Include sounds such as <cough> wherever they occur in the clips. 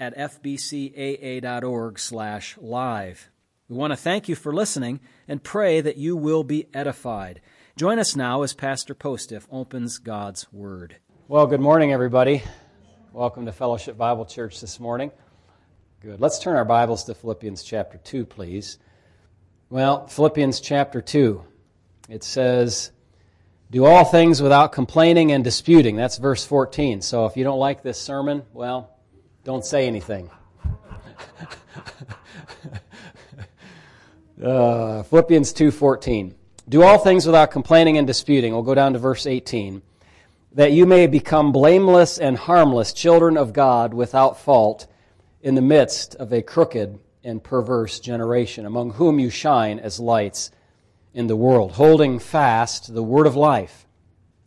at fbcaa.org slash live. We want to thank you for listening and pray that you will be edified. Join us now as Pastor Postiff opens God's Word. Well, good morning, everybody. Welcome to Fellowship Bible Church this morning. Good. Let's turn our Bibles to Philippians chapter 2, please. Well, Philippians chapter 2. It says, Do all things without complaining and disputing. That's verse 14. So if you don't like this sermon, well, don't say anything. <laughs> uh, Philippians 2:14. Do all things without complaining and disputing. We'll go down to verse 18. That you may become blameless and harmless children of God without fault in the midst of a crooked and perverse generation, among whom you shine as lights in the world, holding fast the word of life,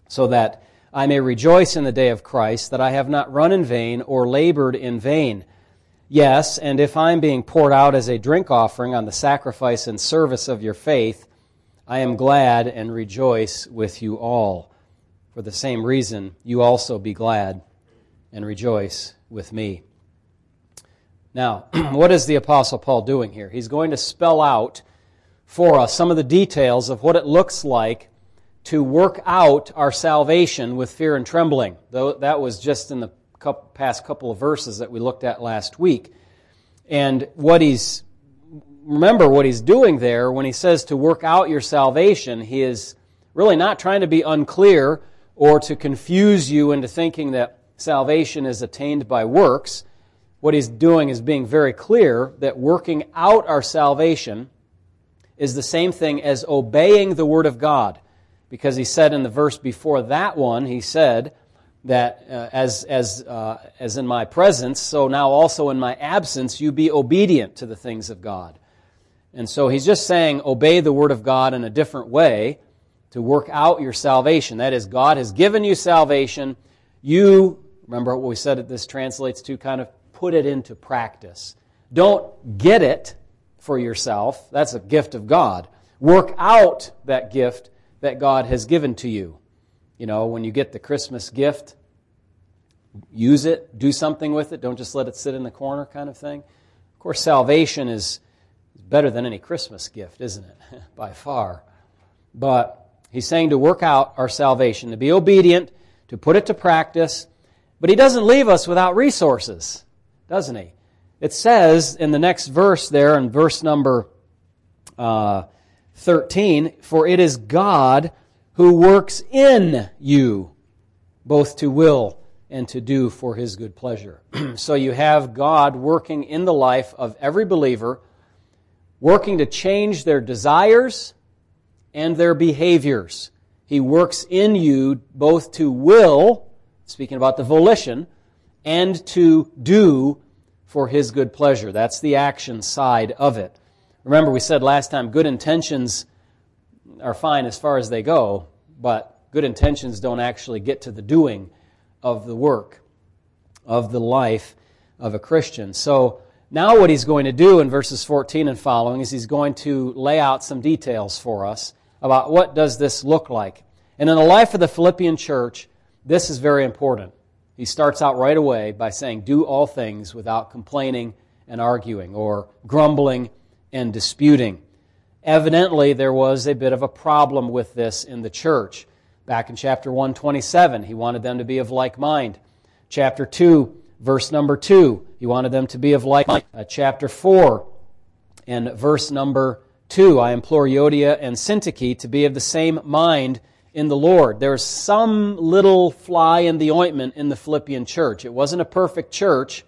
so that I may rejoice in the day of Christ, that I have not run in vain or labored in vain. Yes, and if I am being poured out as a drink offering on the sacrifice and service of your faith, I am glad and rejoice with you all. For the same reason, you also be glad and rejoice with me. Now, <clears throat> what is the Apostle Paul doing here? He's going to spell out for us some of the details of what it looks like to work out our salvation with fear and trembling. Though that was just in the past couple of verses that we looked at last week. And what he's remember what he's doing there when he says to work out your salvation, he is really not trying to be unclear or to confuse you into thinking that salvation is attained by works. What he's doing is being very clear that working out our salvation is the same thing as obeying the Word of God because he said in the verse before that one, he said that uh, as, as, uh, as in my presence, so now also in my absence, you be obedient to the things of God. And so he's just saying, obey the word of God in a different way to work out your salvation. That is, God has given you salvation. You, remember what we said that this translates to, kind of put it into practice. Don't get it for yourself. That's a gift of God. Work out that gift that God has given to you. You know, when you get the Christmas gift, use it, do something with it, don't just let it sit in the corner kind of thing. Of course, salvation is better than any Christmas gift, isn't it? <laughs> By far. But he's saying to work out our salvation, to be obedient, to put it to practice. But he doesn't leave us without resources, doesn't he? It says in the next verse there, in verse number uh, 13, for it is God who works in you, both to will and to do for his good pleasure. <clears throat> so you have God working in the life of every believer, working to change their desires and their behaviors. He works in you both to will, speaking about the volition, and to do for his good pleasure. That's the action side of it. Remember, we said last time good intentions are fine as far as they go, but good intentions don't actually get to the doing of the work of the life of a Christian. So now what he's going to do in verses 14 and following is he's going to lay out some details for us about what does this look like. And in the life of the Philippian church, this is very important. He starts out right away by saying, Do all things without complaining and arguing or grumbling and disputing. Evidently, there was a bit of a problem with this in the church. Back in chapter 127, he wanted them to be of like mind. Chapter 2, verse number 2, he wanted them to be of like mind. Uh, chapter 4 and verse number 2, I implore Euodia and Syntyche to be of the same mind in the Lord. There's some little fly in the ointment in the Philippian church. It wasn't a perfect church.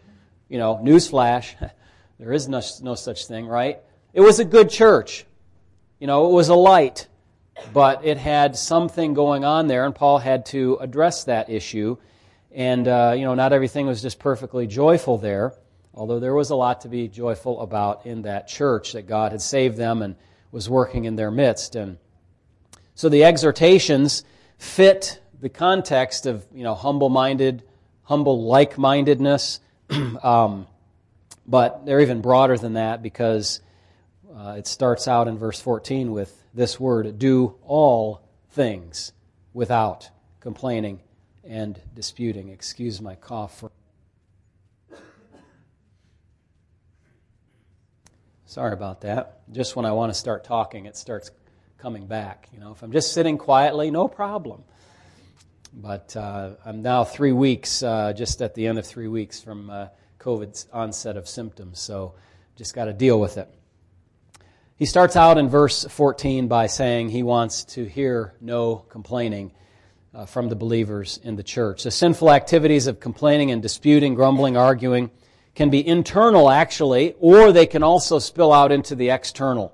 You know, newsflash. <laughs> There is no, no such thing, right? It was a good church. You know, it was a light, but it had something going on there, and Paul had to address that issue. And, uh, you know, not everything was just perfectly joyful there. although there was a lot to be joyful about in that church that God had saved them and was working in their midst. And so the exhortations fit the context of you know humble minded, humble like mindedness, <clears throat> um, but they're even broader than that because uh, it starts out in verse 14 with this word: "Do all things without complaining and disputing." Excuse my cough. For Sorry about that. Just when I want to start talking, it starts coming back. You know, if I'm just sitting quietly, no problem. But uh, I'm now three weeks, uh, just at the end of three weeks from uh, COVID's onset of symptoms, so just got to deal with it. He starts out in verse 14 by saying he wants to hear no complaining uh, from the believers in the church. The sinful activities of complaining and disputing, grumbling, arguing, can be internal, actually, or they can also spill out into the external.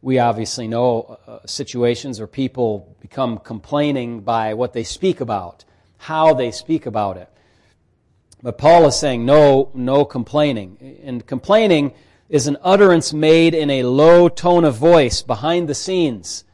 We obviously know uh, situations where people become complaining by what they speak about, how they speak about it. But Paul is saying no, no complaining. And complaining is an utterance made in a low tone of voice behind the scenes.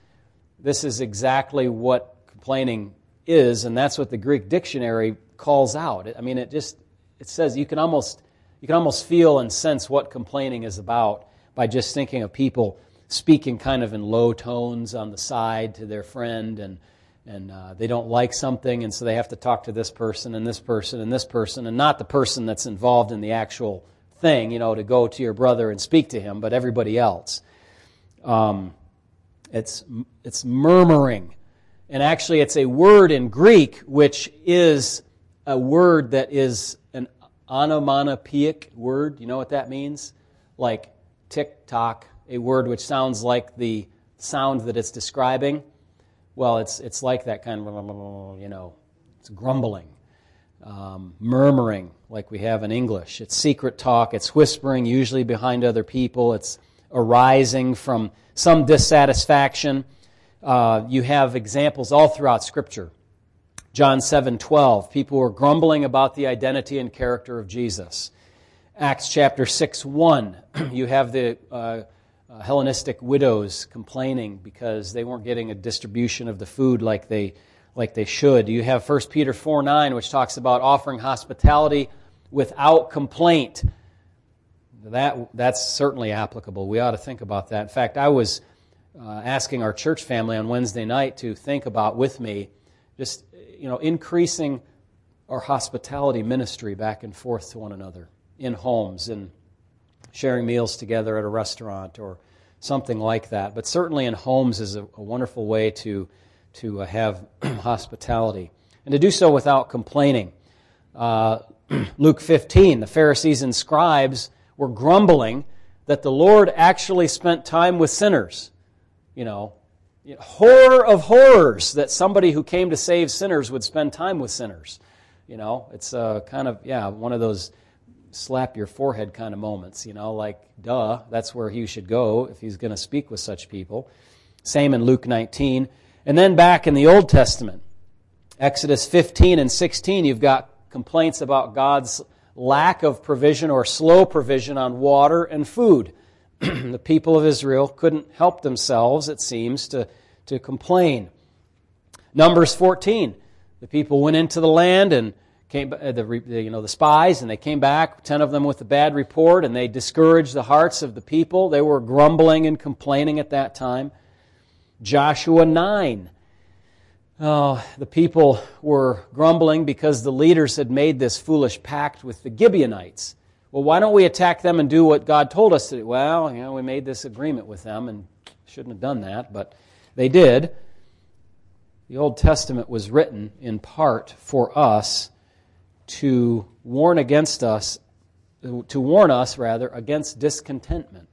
This is exactly what complaining is, and that's what the Greek dictionary calls out. I mean, it just it says you can almost you can almost feel and sense what complaining is about by just thinking of people speaking kind of in low tones on the side to their friend and and uh, they don't like something and so they have to talk to this person and this person and this person and not the person that's involved in the actual thing you know to go to your brother and speak to him but everybody else um, it's it's murmuring and actually it's a word in greek which is a word that is an onomatopoeic word. You know what that means? Like tick tock, a word which sounds like the sound that it's describing. Well, it's, it's like that kind of, you know, it's grumbling, um, murmuring, like we have in English. It's secret talk, it's whispering, usually behind other people, it's arising from some dissatisfaction. Uh, you have examples all throughout Scripture John 7:12, people were grumbling about the identity and character of Jesus. Acts chapter 6 1, <clears throat> you have the uh, uh, Hellenistic widows complaining because they weren't getting a distribution of the food like they, like they should. You have 1 Peter 4 9, which talks about offering hospitality without complaint. That, that's certainly applicable. We ought to think about that. In fact, I was uh, asking our church family on Wednesday night to think about with me just you know, increasing our hospitality ministry back and forth to one another in homes and sharing meals together at a restaurant or something like that. But certainly in homes is a, a wonderful way to, to uh, have <clears throat> hospitality and to do so without complaining. Uh, <clears throat> Luke 15, the Pharisees and scribes were grumbling that the Lord actually spent time with sinners. You know, horror of horrors that somebody who came to save sinners would spend time with sinners. You know, it's uh, kind of, yeah, one of those slap your forehead kind of moments, you know, like, duh, that's where he should go if he's going to speak with such people. Same in Luke 19. And then back in the Old Testament, Exodus 15 and 16, you've got complaints about God's lack of provision or slow provision on water and food. <clears throat> the people of Israel couldn't help themselves, it seems, to, to complain. Numbers 14, the people went into the land and came, uh, the, you know, the spies, and they came back, 10 of them with a bad report, and they discouraged the hearts of the people. They were grumbling and complaining at that time. Joshua 9, Oh, the people were grumbling because the leaders had made this foolish pact with the Gibeonites well, why don't we attack them and do what God told us to do? Well, you know, we made this agreement with them and shouldn't have done that, but they did. The Old Testament was written in part for us to warn against us, to warn us, rather, against discontentment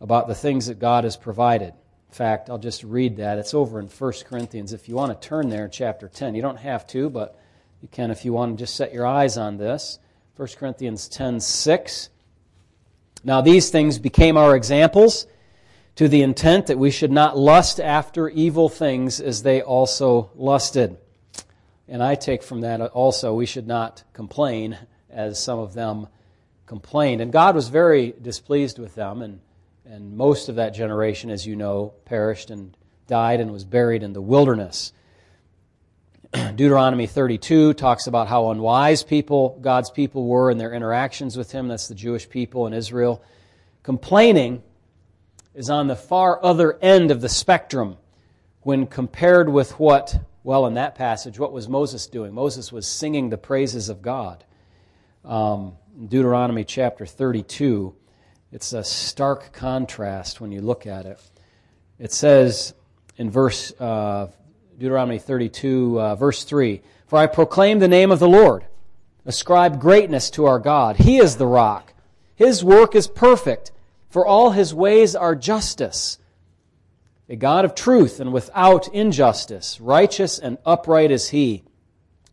about the things that God has provided. Fact, I'll just read that. It's over in 1 Corinthians. If you want to turn there chapter 10, you don't have to, but you can if you want to just set your eyes on this. 1 Corinthians 10 6. Now these things became our examples to the intent that we should not lust after evil things as they also lusted. And I take from that also we should not complain as some of them complained. And God was very displeased with them, and, and most of that generation, as you know, perished and died and was buried in the wilderness. <clears throat> Deuteronomy 32 talks about how unwise people, God's people, were in their interactions with Him. That's the Jewish people in Israel. Complaining is on the far other end of the spectrum when compared with what, well, in that passage, what was Moses doing? Moses was singing the praises of God. Um, Deuteronomy chapter 32, it's a stark contrast when you look at it. It says in verse uh, Deuteronomy 32, uh, verse 3 For I proclaim the name of the Lord, ascribe greatness to our God. He is the rock, His work is perfect, for all His ways are justice. A God of truth and without injustice, righteous and upright is He.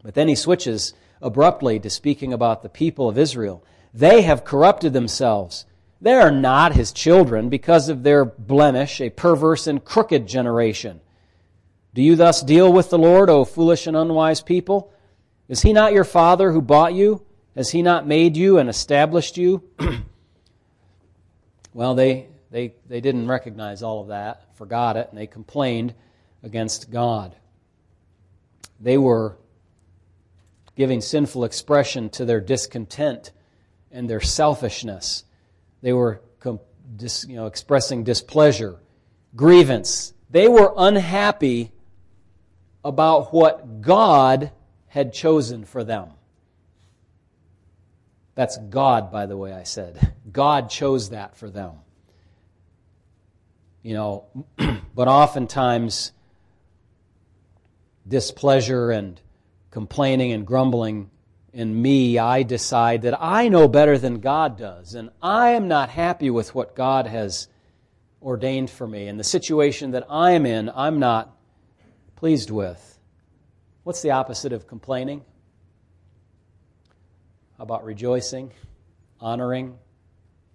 But then he switches abruptly to speaking about the people of Israel. They have corrupted themselves. They are not his children because of their blemish, a perverse and crooked generation. Do you thus deal with the Lord, O foolish and unwise people? Is he not your father who bought you? Has he not made you and established you? <clears throat> well, they, they, they didn't recognize all of that, forgot it, and they complained against God. They were giving sinful expression to their discontent and their selfishness. They were you know, expressing displeasure, grievance. They were unhappy about what God had chosen for them. That's God, by the way, I said. God chose that for them. You know, <clears throat> but oftentimes displeasure and complaining and grumbling in me, I decide that I know better than God does, and I am not happy with what God has ordained for me. And the situation that I am in, I'm not pleased with. What's the opposite of complaining? How about rejoicing, honoring,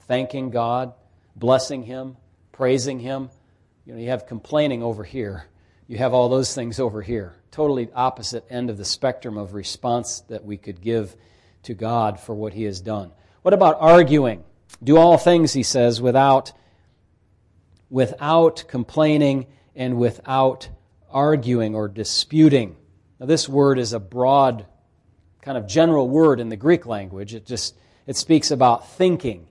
thanking God, blessing Him, praising Him? You know, you have complaining over here. You have all those things over here totally opposite end of the spectrum of response that we could give to God for what He has done. What about arguing? Do all things, he says, without, without complaining and without arguing or disputing. Now, this word is a broad, kind of general word in the Greek language. It just it speaks about thinking,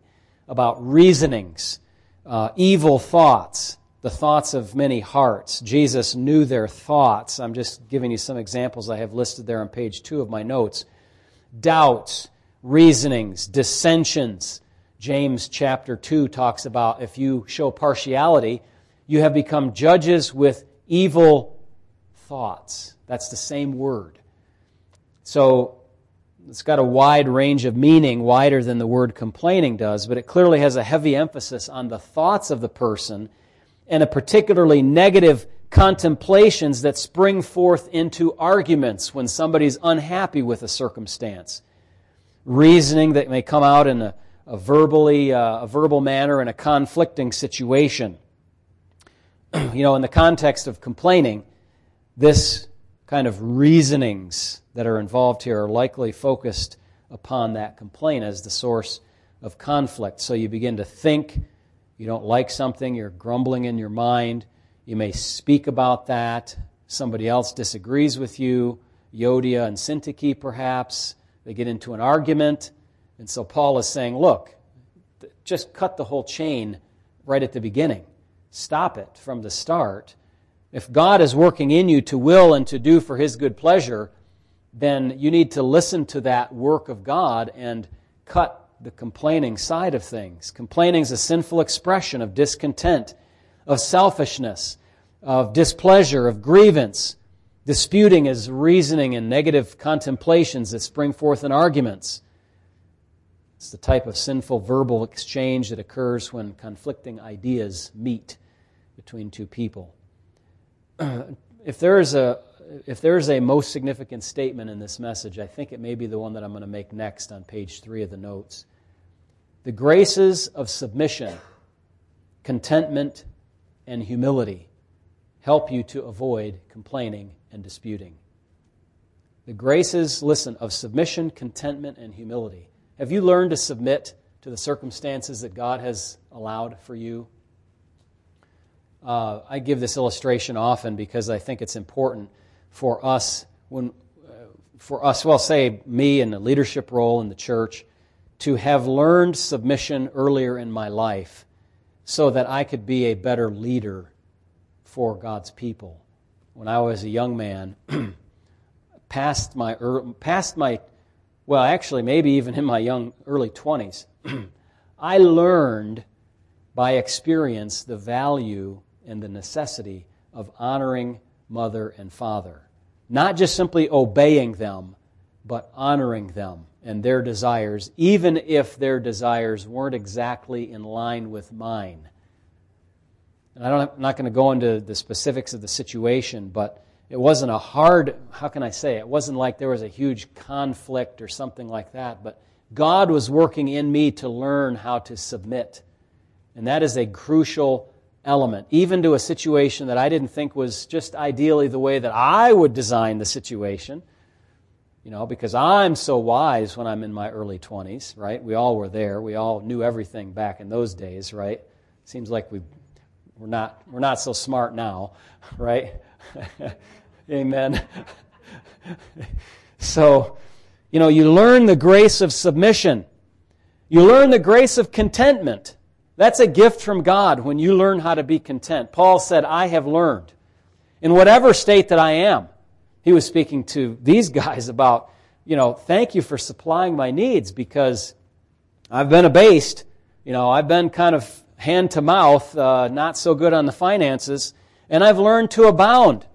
about reasonings, uh, evil thoughts, the thoughts of many hearts. Jesus knew their thoughts. I'm just giving you some examples I have listed there on page two of my notes. Doubts, reasonings, dissensions. James chapter 2 talks about if you show partiality, you have become judges with evil thoughts. That's the same word. So it's got a wide range of meaning, wider than the word complaining does, but it clearly has a heavy emphasis on the thoughts of the person and a particularly negative contemplations that spring forth into arguments when somebody's unhappy with a circumstance. Reasoning that may come out in a, a verbally, uh, a verbal manner in a conflicting situation. <clears throat> you know, in the context of complaining, this kind of reasonings that are involved here are likely focused upon that complaint as the source of conflict. So you begin to think you don't like something, you're grumbling in your mind. You may speak about that. Somebody else disagrees with you. Euodia and Syntyche, perhaps. They get into an argument. And so Paul is saying, look, just cut the whole chain right at the beginning. Stop it from the start. If God is working in you to will and to do for his good pleasure, then you need to listen to that work of God and cut the complaining side of things. Complaining is a sinful expression of discontent, of selfishness, of displeasure, of grievance. Disputing is reasoning and negative contemplations that spring forth in arguments. It's the type of sinful verbal exchange that occurs when conflicting ideas meet between two people. <clears throat> if there is a if there's a most significant statement in this message, I think it may be the one that I'm going to make next on page three of the notes. The graces of submission, contentment, and humility help you to avoid complaining and disputing. The graces, listen, of submission, contentment, and humility Have you learned to submit to the circumstances that God has allowed for you? Uh, I give this illustration often because I think it's important for us when, uh, for us, well, say me in the leadership role in the church, to have learned submission earlier in my life so that I could be a better leader for God's people. When I was a young man, <clears throat> past my past my well, actually, maybe even in my young early 20s, <clears throat> I learned by experience the value and the necessity of honoring mother and father. Not just simply obeying them, but honoring them and their desires, even if their desires weren't exactly in line with mine. And I am not going to go into the specifics of the situation, but it wasn't a hard, how can I say, it wasn't like there was a huge conflict or something like that, but God was working in me to learn how to submit. And that is a crucial element, even to a situation that I didn't think was just ideally the way that I would design the situation. You know, because I'm so wise when I'm in my early 20s, right? We all were there. We all knew everything back in those days, right? Seems like we we're not we're not so smart now, <laughs> right? <laughs> Amen. <laughs> so, you know, you learn the grace of submission. You learn the grace of contentment. That's a gift from God when you learn how to be content. Paul said, I have learned. In whatever state that I am, he was speaking to these <laughs> guys about, you know, thank you for supplying my needs because I've been abased. You know, I've been kind of hand to mouth, uh, not so good on the finances, and I've learned to abound.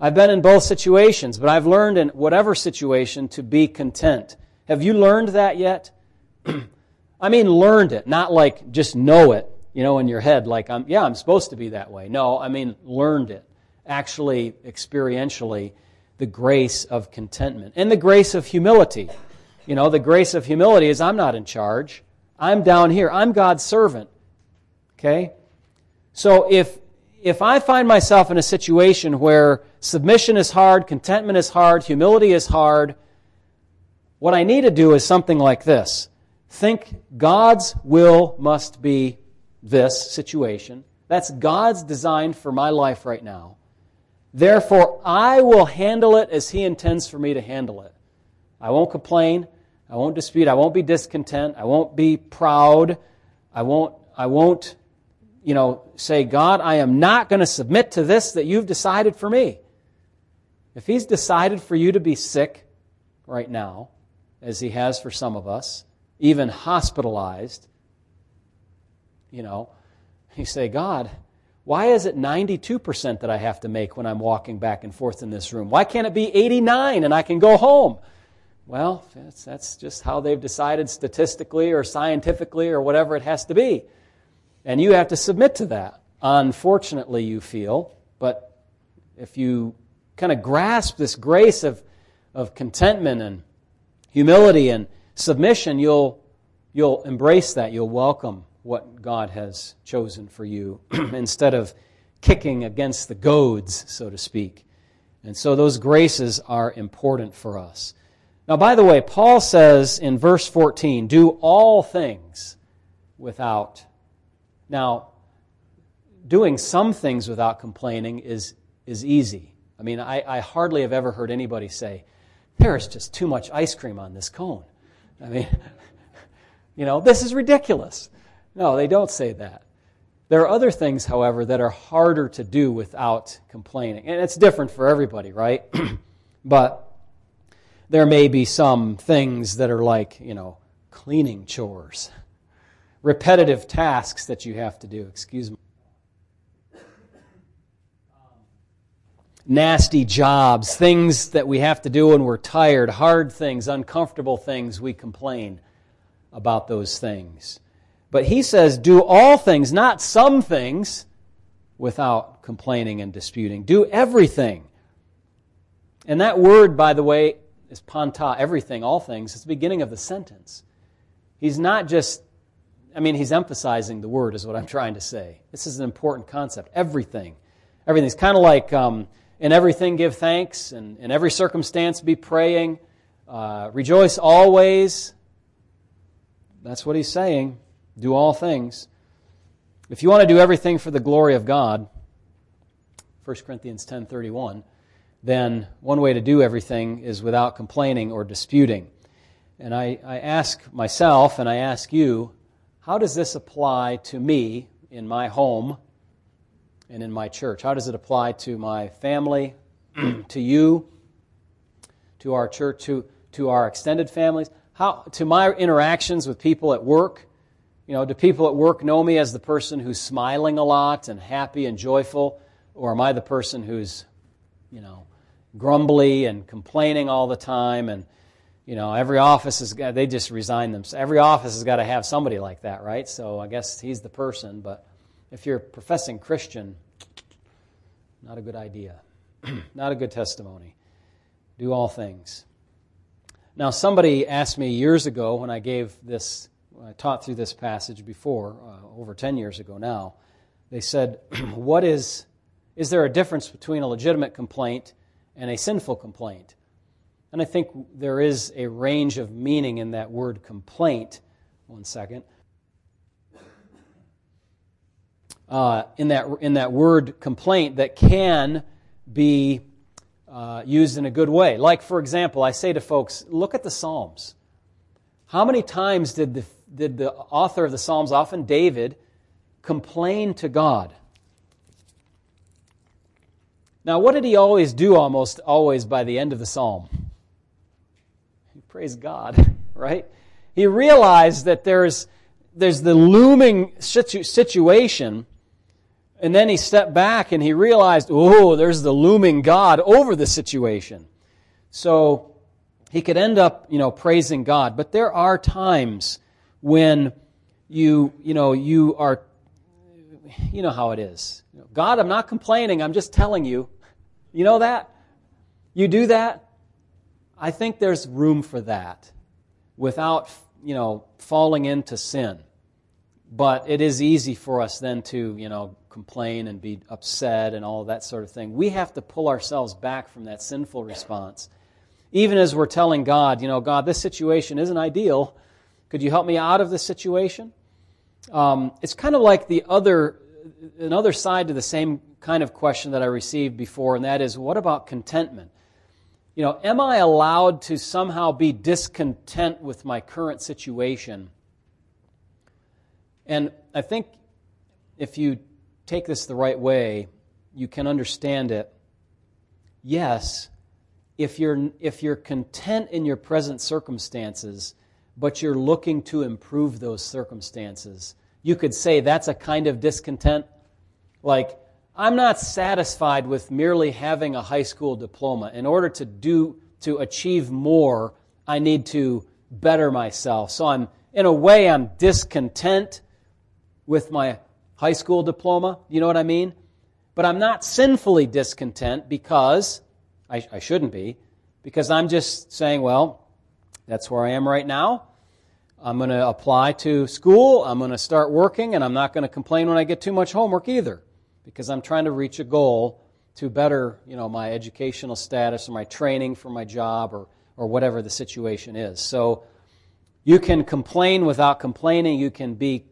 I've been in both situations, but I've learned in whatever situation to be content. Have you learned that yet? <clears throat> I mean, learned it, not like just know it, you know, in your head, like, I'm, yeah, I'm supposed to be that way. No, I mean, learned it, actually, experientially, the grace of contentment and the grace of humility. You know, the grace of humility is I'm not in charge. I'm down here. I'm God's servant. Okay? So if if I find myself in a situation where submission is hard, contentment is hard, humility is hard, what I need to do is something like this. Think God's will must be this situation. That's God's design for my life right now. Therefore, I will handle it as He intends for me to handle it. I won't complain. I won't dispute. I won't be discontent. I won't be proud. I won't, I won't you know, say, God, I am not going to submit to this that you've decided for me. If He's decided for you to be sick right now, as He has for some of us, even hospitalized, you know, you say, God, why is it 92% that I have to make when I'm walking back and forth in this room? Why can't it be 89 and I can go home? Well, that's, that's just how they've decided statistically or scientifically or whatever it has to be. And you have to submit to that. Unfortunately, you feel, but if you kind of grasp this grace of, of contentment and humility and submission, you'll, you'll embrace that. You'll welcome what God has chosen for you <clears throat> instead of kicking against the goads, so to speak. And so those graces are important for us. Now, by the way, Paul says in verse 14, do all things without now, doing some things without complaining is, is easy. I mean, I, I hardly have ever heard anybody say, there is just too much ice cream on this cone. I mean, <laughs> you know, this is ridiculous. No, they don't say that. There are other things, however, that are harder to do without complaining. And it's different for everybody, right? <clears throat> but there may be some things that are like, you know, cleaning chores repetitive tasks that you have to do. Excuse me. Nasty jobs, things that we have to do when we're tired, hard things, uncomfortable things, we complain about those things. But he says, do all things, not some things, without complaining and disputing. Do everything. And that word, by the way, is panta, everything, all things. It's the beginning of the sentence. He's not just I mean, he's emphasizing the word, is what I'm trying to say. This is an important concept. Everything. Everything's kind of like um, in everything give thanks, and in every circumstance be praying. Uh, rejoice always. That's what he's saying. Do all things. If you want to do everything for the glory of God, 1 Corinthians 10:31, then one way to do everything is without complaining or disputing. And I, I ask myself and I ask you, how does this apply to me in my home and in my church? How does it apply to my family, <clears throat> to you, to our church, to, to our extended families? How, to my interactions with people at work? You know, do people at work know me as the person who's smiling a lot and happy and joyful? Or am I the person who's, you know, grumbly and complaining all the time and you know every office is they just resign them every office has got to have somebody like that right so i guess he's the person but if you're a professing christian not a good idea <clears throat> not a good testimony do all things now somebody asked me years ago when i gave this i taught through this passage before uh, over 10 years ago now they said <clears throat> what is is there a difference between a legitimate complaint and a sinful complaint. And I think there is a range of meaning in that word complaint. One second. Uh, in, that, in that word complaint that can be uh, used in a good way. Like, for example, I say to folks, look at the Psalms. How many times did the, did the author of the Psalms, often David, complain to God? Now, what did he always do almost always by the end of the psalm? He praise God, <laughs> right? He realized that there's, there's the looming situ- situation, and then he stepped back and he realized, oh, there's the looming God over the situation. So he could end up, you know, praising God. But there are times when you, you know, you are, you know how it is. God, I'm not complaining, I'm just telling you. You know that? You do that? I think there's room for that without, you know, falling into sin. But it is easy for us then to, you know, complain and be upset and all that sort of thing. We have to pull ourselves back from that sinful response. Even as we're telling God, you know, God, this situation isn't ideal. Could you help me out of this situation? Um, it's kind of like the other, another side to the same kind of question that I received before, and that is what about contentment? You know, am I allowed to somehow be discontent with my current situation? And I think if you take this the right way, you can understand it. Yes, if you're, if you're content in your present circumstances, but you're looking to improve those circumstances, you could say that's a kind of discontent. Like, I'm not satisfied with merely having a high school diploma. In order to do to achieve more, I need to better myself. So I'm in a way I'm discontent with my high school diploma. You know what I mean? But I'm not sinfully discontent because I, I shouldn't be, because I'm just saying, well, that's where I am right now. I'm going to apply to school. I'm going to start working, and I'm not going to complain when I get too much homework either because I'm trying to reach a goal to better, you know, my educational status or my training for my job or, or whatever the situation is. So you can complain without complaining. You can be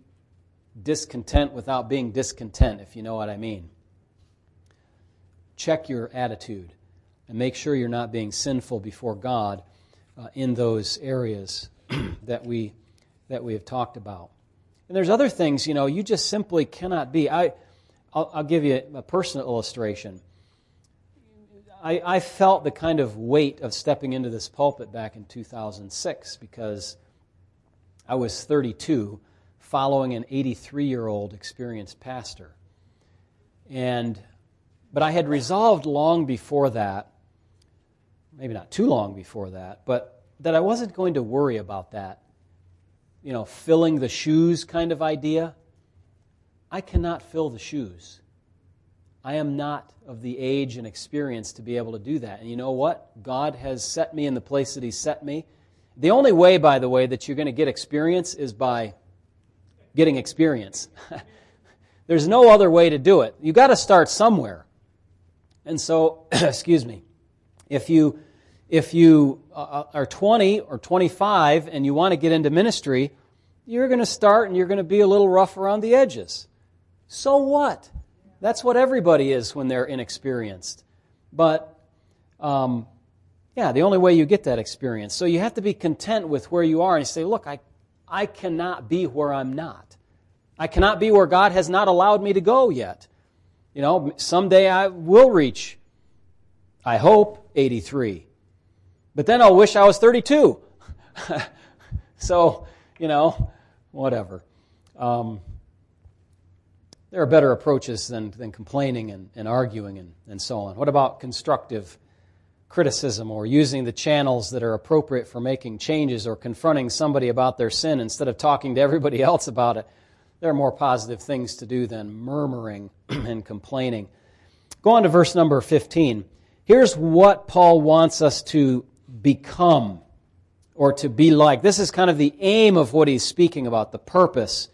discontent without being discontent, if you know what I mean. Check your attitude and make sure you're not being sinful before God uh, in those areas <clears throat> that we that we have talked about. And there's other things, you know, you just simply cannot be. I I'll, I'll give you a personal illustration. I, I felt the kind of weight of stepping into this pulpit back in 2006 because I was 32 following an 83 year old experienced pastor. And, but I had resolved long before that, maybe not too long before that, but that I wasn't going to worry about that, you know, filling the shoes kind of idea. I cannot fill the shoes. I am not of the age and experience to be able to do that. And you know what? God has set me in the place that He set me. The only way, by the way, that you're going to get experience is by getting experience. <laughs> There's no other way to do it. You've got to start somewhere. And so, <clears throat> excuse me, if you, if you uh, are 20 or 25 and you want to get into ministry, you're going to start and you're going to be a little rough around the edges. So what? That's what everybody is when they're inexperienced. But, um, yeah, the only way you get that experience. So you have to be content with where you are and say, look, I, I cannot be where I'm not. I cannot be where God has not allowed me to go yet. You know, someday I will reach, I hope, 83. But then I'll wish I was 32. <laughs> so, you know, whatever. Um, there are better approaches than, than complaining and, and arguing and, and so on. What about constructive criticism or using the channels that are appropriate for making changes or confronting somebody about their sin instead of talking to everybody <laughs> else about it? There are more positive things to do than murmuring <clears throat> and complaining. Go on to verse number 15. Here's what Paul wants us to become or to be like. This is kind of the aim of what he's speaking about, the purpose.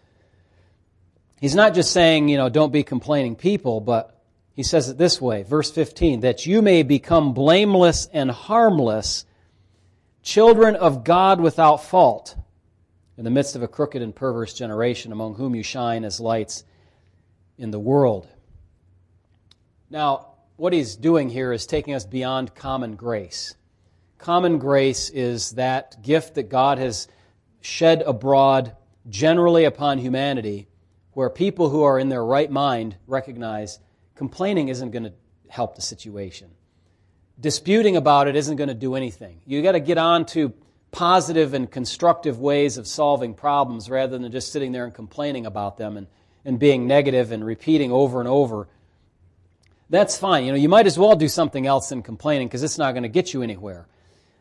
He's not just saying, you know, don't be complaining people, but he says it this way, verse 15, that you may become blameless and harmless, children of God without fault, in the midst of a crooked and perverse generation, among whom you shine as lights in the world. Now, what he's doing here is taking us beyond common grace. Common grace is that gift that God has shed abroad generally upon humanity, where people who are in their right mind recognize complaining isn't going to help the situation. Disputing about it isn't going to do anything. You've got to get on to positive and constructive ways of solving problems rather than just sitting there and complaining about them and, and being negative and repeating over and over. That's fine. You know, you might as well do something else than complaining because it's not going to get you anywhere.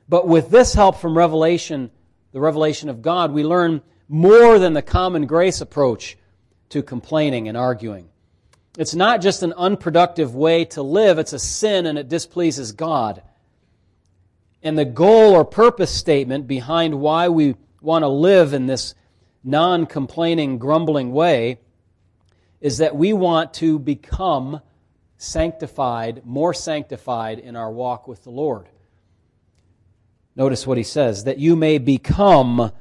But with this help from revelation, the revelation of God, we learn more than the common grace approach to complaining and arguing. It's not just an unproductive way to live, it's a sin and it displeases God. And the goal or purpose statement behind why we want to live in this non complaining, grumbling way is that we want to become sanctified, more sanctified in our walk with the Lord. Notice what he says that you may become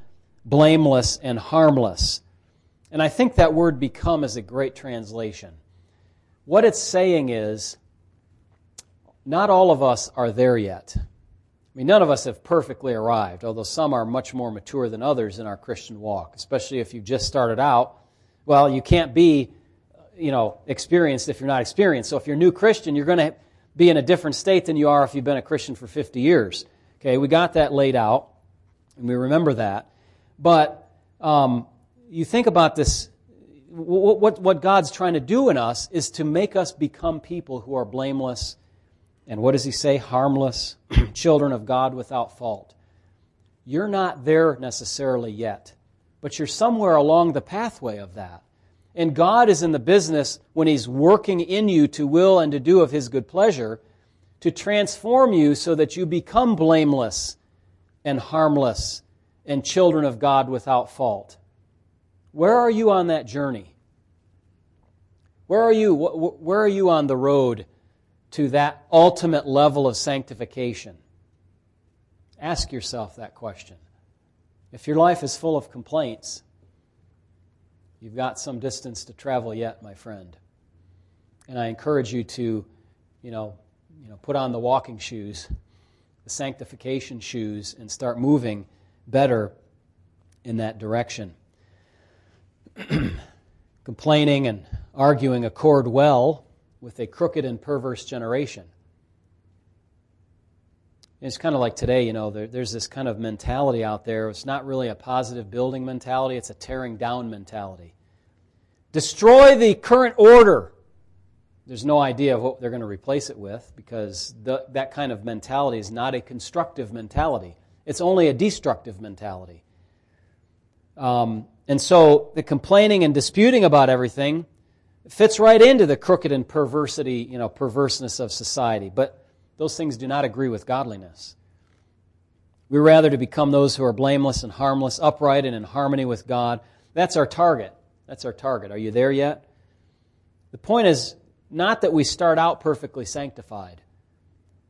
blameless and harmless. And I think that word become is a great translation. What it's saying is, not all of us are there yet. I mean, none of us have perfectly arrived, although some are much more mature than others in our Christian walk, especially if you've just started out. Well, you can't be, you know, experienced if you're not experienced. So if you're a new Christian, you're going to be in a different state than you are if you've been a Christian for 50 years. Okay, we got that laid out, and we remember that. But um, you think about this what, what, God's trying to do in us is to make us become people who are blameless and what does he say? Harmless, <clears throat> children of God without fault. You're not there necessarily yet, but you're somewhere along the pathway of that. And God is in the business when He's working in you to will and to do of His good pleasure to transform you so that you become blameless and harmless and children of God without fault. Where are you on that journey? Where are you? Where are you on the road to that ultimate level of sanctification? Ask yourself that question. If your life is full of complaints, you've got some distance to travel yet, my friend. And I encourage you to, you know, you know, put on the walking shoes, the sanctification shoes, and start moving better in that direction. <clears throat> Complaining and arguing accord well with a crooked and perverse generation. It's kind of like today, you know, there, there's this kind of mentality out there. It's not really a positive building mentality, it's a tearing down mentality. Destroy the current order. There's no idea of what they're going to replace it with because the, that kind of mentality is not a constructive mentality. It's only a destructive mentality. Um, and so the complaining and disputing about everything fits right into the crooked and perversity, you know, perverseness of society. But those things do not agree with godliness. We're rather to become those who are blameless and harmless, upright and in harmony with God. That's our target. That's our target. Are you there yet? The point is not that we start out perfectly sanctified.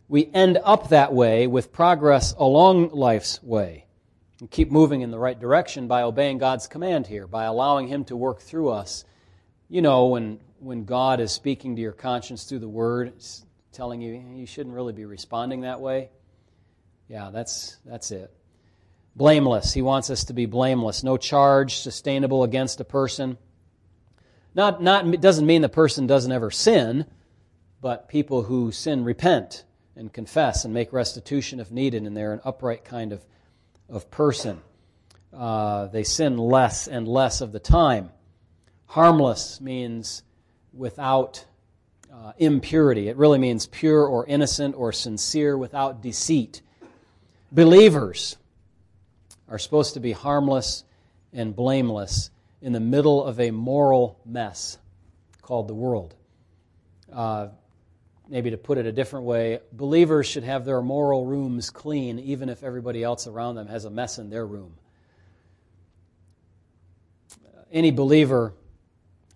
We end up that way with progress along life's way. And keep moving in the right direction by obeying God's command here, by allowing Him to work through us. You know, when, when God is speaking to your conscience through the Word, telling you you shouldn't really be responding that way. Yeah, that's, that's it. Blameless. He wants us to be blameless. No charge sustainable against a person. Not, not, it doesn't mean the person doesn't ever sin, but people who sin repent and confess and make restitution if needed, and they're an upright kind of, of person. Uh, they sin less and less of the time. Harmless means without uh, impurity. It really means pure or innocent or sincere without deceit. Believers are supposed to be harmless and blameless in the middle of a moral mess called the world. Uh, maybe to put it a different way, believers should have their moral rooms clean even if everybody else around them has a mess in their room. Any believer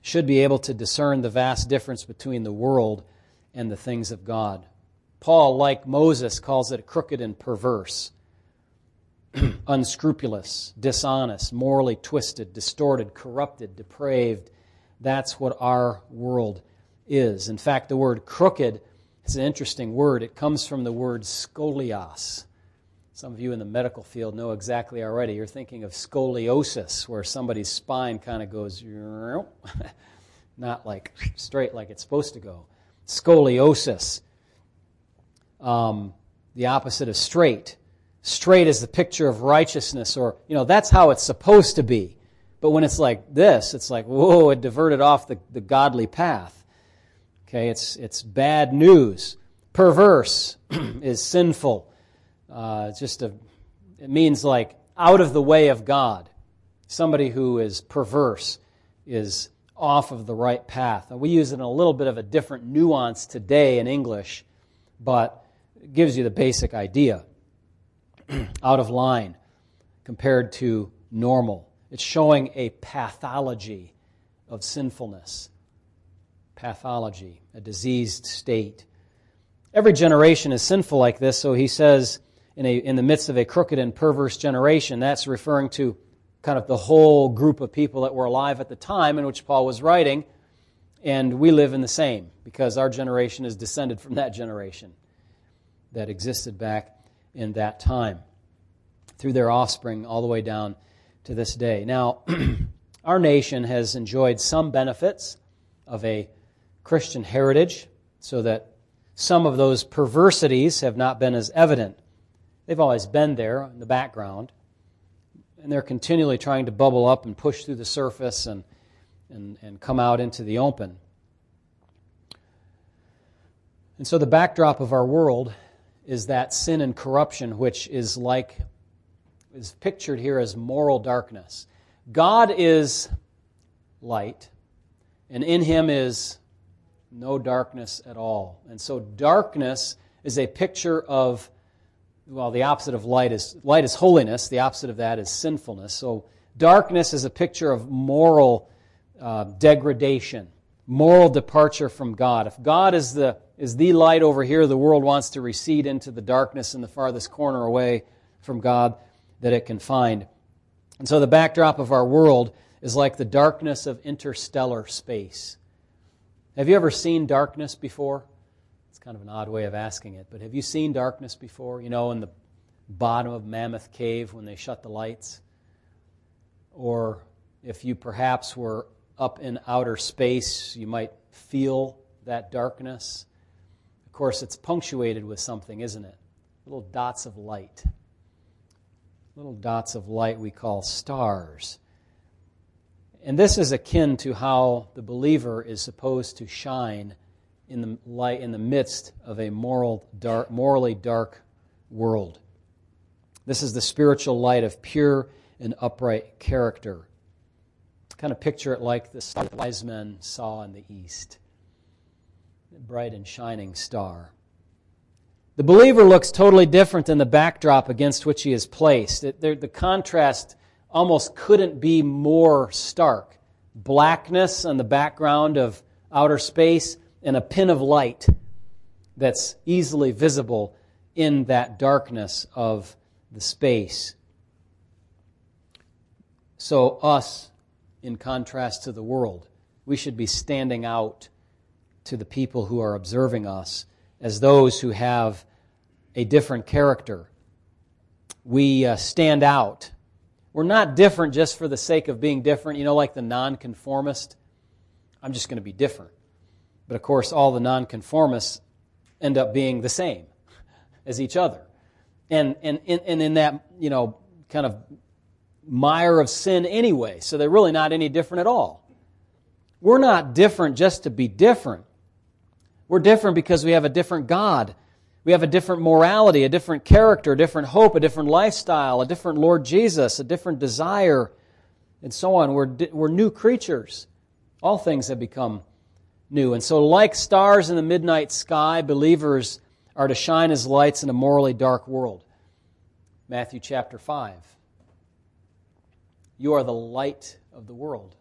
should be able to discern the vast difference between the world and the things of God. Paul, like Moses, calls it crooked and perverse. <clears throat> unscrupulous, dishonest, morally twisted, distorted, corrupted, depraved. That's what our world is. In fact, the word crooked is an interesting word. It comes from the word scolios. Some of you in the medical field know exactly already. You're thinking of scoliosis, where somebody's spine kind of goes, <laughs> not like straight like it's supposed to go. Scoliosis, um, the opposite of straight straight is the picture of righteousness, or, you know, that's how it's supposed to be. But when it's like this, it's like, whoa, it diverted off the, the godly path. Okay, it's, it's bad news. Perverse <clears throat> is sinful. Uh, it's just a, it means like out of the way of God. Somebody who is perverse is off of the right path. we use it in a little bit of a different nuance today in English, but it gives you the basic idea. <clears throat> out of line compared to normal. It's showing a pathology of sinfulness. Pathology, a diseased state. Every generation is sinful like this, so he says, in, a, in the midst of a crooked and perverse generation, that's referring to kind of the whole group of people that were alive at the time in which Paul was writing, and we live in the same because our generation is descended from that generation that existed back in that time through their offspring all the way down to this day. Now, <clears throat> our nation has enjoyed some benefits of a Christian heritage so that some of those perversities have not been as evident. They've always been there in the background, and they're continually trying to bubble up and push through the surface and, and, and come out into the open. And so the backdrop of our world is that sin and corruption, which is like is pictured here as moral darkness. God is light, and in him is no darkness at all. And so darkness is a picture of well, the opposite of light is light is holiness, the opposite of that is sinfulness. So darkness is a picture of moral uh, degradation, moral departure from God. If God is the is the light over here, the world wants to recede into the darkness in the farthest corner away from God that it can find. And so the backdrop of our world is like the darkness of interstellar space. Have you ever seen darkness before? It's kind of an odd way of asking it, but have you seen darkness before? You know, in the bottom of Mammoth Cave when they shut the lights? Or if you perhaps were up in outer space, you might feel that darkness. Of course, it's punctuated with something, isn't it? Little dots of light little dots of light we call stars. And this is akin to how the believer is supposed to shine in the light in the midst of a moral dark, morally dark world. This is the spiritual light of pure and upright character. Kind of picture it like the wise men saw in the east. A bright and shining star. The believer looks totally different than the backdrop against which he is placed. It, the contrast almost couldn't be more stark. Blackness on the background of outer space and a pin of light that's easily visible in that darkness of the space. So, us, in contrast to the world, we should be standing out to the people who are observing us as those who have a different character. We uh, stand out. We're not different just for the sake of being different, you know, like the nonconformist. I'm just going to be different. But of course, all the nonconformists end up being the same as each other. And, and, and in that, you know, kind of mire of sin anyway, so they're really not any different at all. We're not different just to be different. We're different because we have a different God. We have a different morality, a different character, a different hope, a different lifestyle, a different Lord Jesus, a different desire, and so on. We're, we're new creatures. All things have become new. And so, like stars in the midnight sky, believers are to shine as lights in a morally dark world. Matthew chapter 5. You are the light of the world,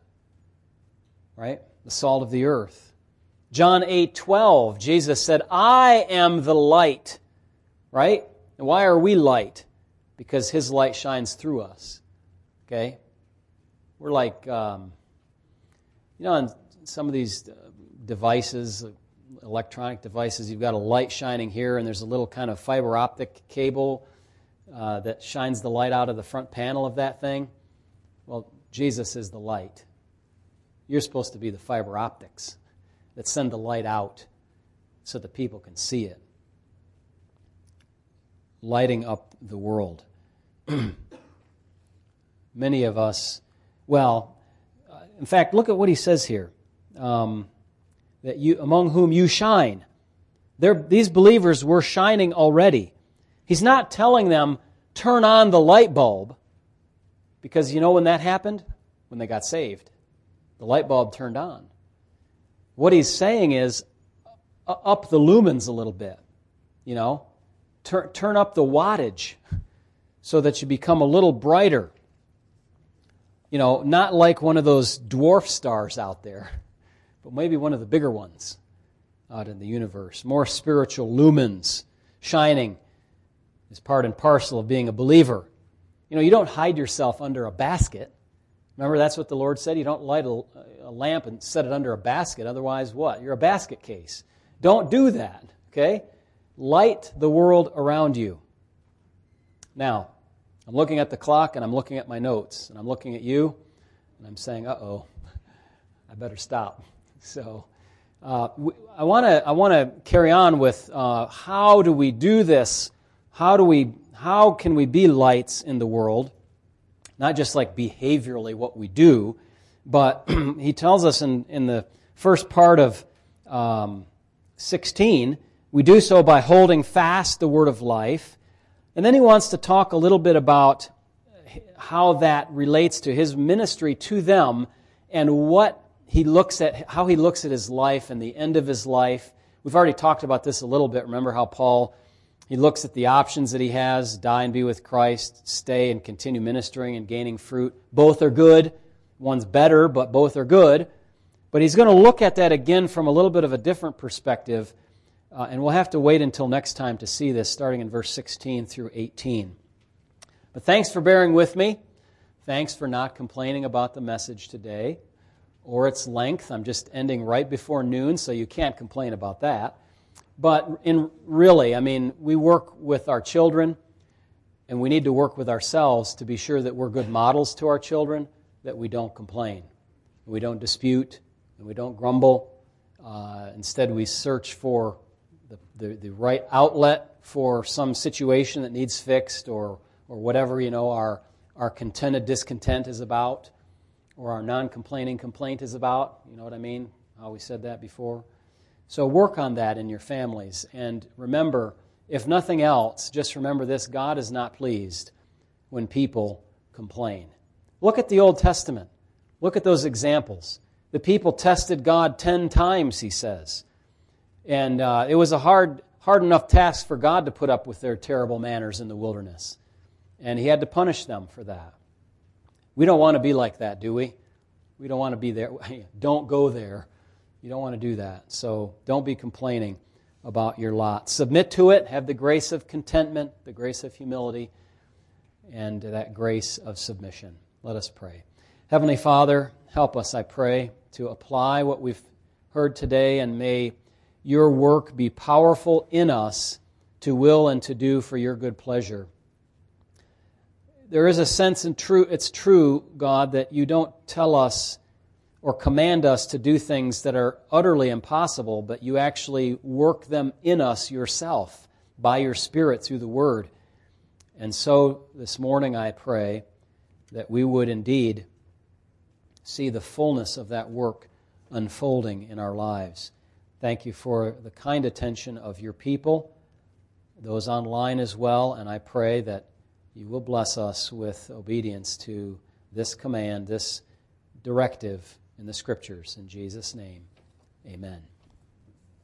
right? The salt of the earth. John 8 12, Jesus said, I am the light, right? And why are we light? Because his light shines through us. Okay? We're like, um, you know, on some of these uh, devices, electronic devices, you've got a light shining here, and there's a little kind of fiber optic cable uh, that shines the light out of the front panel of that thing. Well, Jesus is the light. You're supposed to be the fiber optics that send the light out so that people can see it, lighting up the world. <clears throat> Many of us, well, uh, in fact, look at what he says here. Um, that you among whom you shine. They're, these believers were shining already. He's not telling them turn on the light bulb because you know when that happened? When they got saved. The light bulb turned on. What he's saying is up the lumens a little bit, you know, turn, turn up the wattage so that you become a little brighter. You know, not like one of those dwarf stars out there, but maybe one of the bigger ones out in the universe. More spiritual lumens shining is part and parcel of being a believer. You know, you don't hide yourself under a basket. Remember, that's what the Lord said. You don't light a, a, lamp and set it under a basket. Otherwise, what? You're a basket case. Don't do that, okay? Light the world around you. Now, I'm looking at the clock and I'm looking at my notes and I'm looking at you and I'm saying, uh oh, <laughs> I better stop. <laughs> So, uh, I want to I want to carry on with uh, how do we do this? How do we how can we be lights in the world? Not just like behaviorally what we do, but <clears throat> he tells us in, in the first part of um, 16, we do so by holding fast the word of life. And then he wants to talk a little bit about how that relates to his ministry to them and what he looks at, how he looks at his life and the end of his life. We've already talked about this a little bit. Remember how Paul he looks at the options that he has die and be with Christ, stay and continue ministering and gaining fruit. Both are good. One's better, but both are good. But he's going to look at that again from a little bit of a different perspective. Uh, and we'll have to wait until next time to see this, starting in verse 16 through 18. But thanks for bearing with me. Thanks for not complaining about the message today or its length. I'm just ending right before noon, so you can't complain about that. But in really, I mean, we work with our children, and we need to work with ourselves to be sure that we're good models to our children, that we don't complain, we don't dispute, and we don't grumble. Uh, instead, we search for the, the, the, right outlet for some situation that needs fixed or, or whatever, you know, our, our contented discontent is about or our non complaining complaint is about. You know what I mean? How we said that before. So work on that in your families. And remember, if nothing else, just remember this God is not pleased when people complain. Look at the Old Testament. Look at those examples. The people tested God ten times, he says. And uh, it was a hard, hard enough task for God to put up with their terrible manners in the wilderness. And he had to punish them for that. We don't want to be like that, do we? We don't want to be there. <laughs> Don't go there. You don't want to do that. So don't be complaining about your lot. Submit to it. Have the grace of contentment, the grace of humility, and that grace of submission. Let us pray. Heavenly Father, help us, I pray, to apply what we've heard today, and may your work be powerful in us to will and to do for your good pleasure. There is a sense in true it's true, God, that you don't tell us or command us to do things that are utterly impossible, but you actually work them in us yourself by your Spirit through the Word. And so this morning I pray that we would indeed see the fullness of that work unfolding in our lives. Thank you for the kind attention of your people, those online as well, and I pray that you will bless us with obedience to this command, this directive in the Scriptures. In Jesus' name, amen.